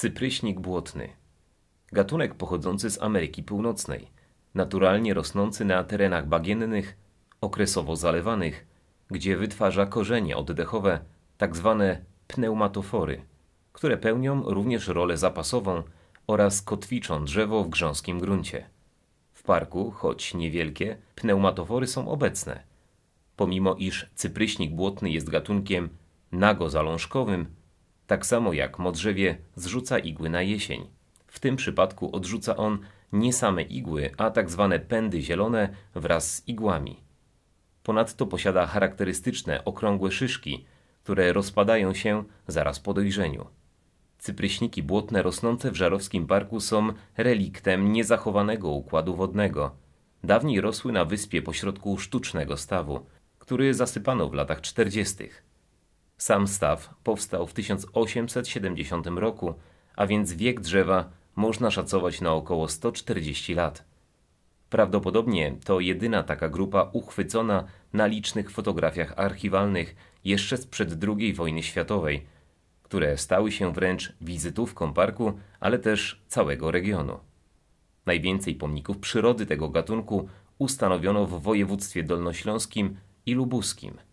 Cypryśnik błotny. Gatunek pochodzący z Ameryki Północnej, naturalnie rosnący na terenach bagiennych, okresowo zalewanych, gdzie wytwarza korzenie oddechowe, tak zwane pneumatofory, które pełnią również rolę zapasową oraz kotwiczą drzewo w grząskim gruncie. W parku, choć niewielkie, pneumatofory są obecne. Pomimo iż cypryśnik błotny jest gatunkiem nago-zalążkowym, tak samo jak modrzewie zrzuca igły na jesień. W tym przypadku odrzuca on nie same igły, a tak zwane pędy zielone wraz z igłami. Ponadto posiada charakterystyczne okrągłe szyszki, które rozpadają się zaraz po dojrzeniu. Cypryśniki błotne rosnące w Żarowskim Parku są reliktem niezachowanego układu wodnego. Dawniej rosły na wyspie pośrodku sztucznego stawu, który zasypano w latach 40. Sam staw powstał w 1870 roku, a więc wiek drzewa można szacować na około 140 lat. Prawdopodobnie to jedyna taka grupa uchwycona na licznych fotografiach archiwalnych jeszcze sprzed II wojny światowej, które stały się wręcz wizytówką parku, ale też całego regionu. Najwięcej pomników przyrody tego gatunku ustanowiono w województwie dolnośląskim i lubuskim –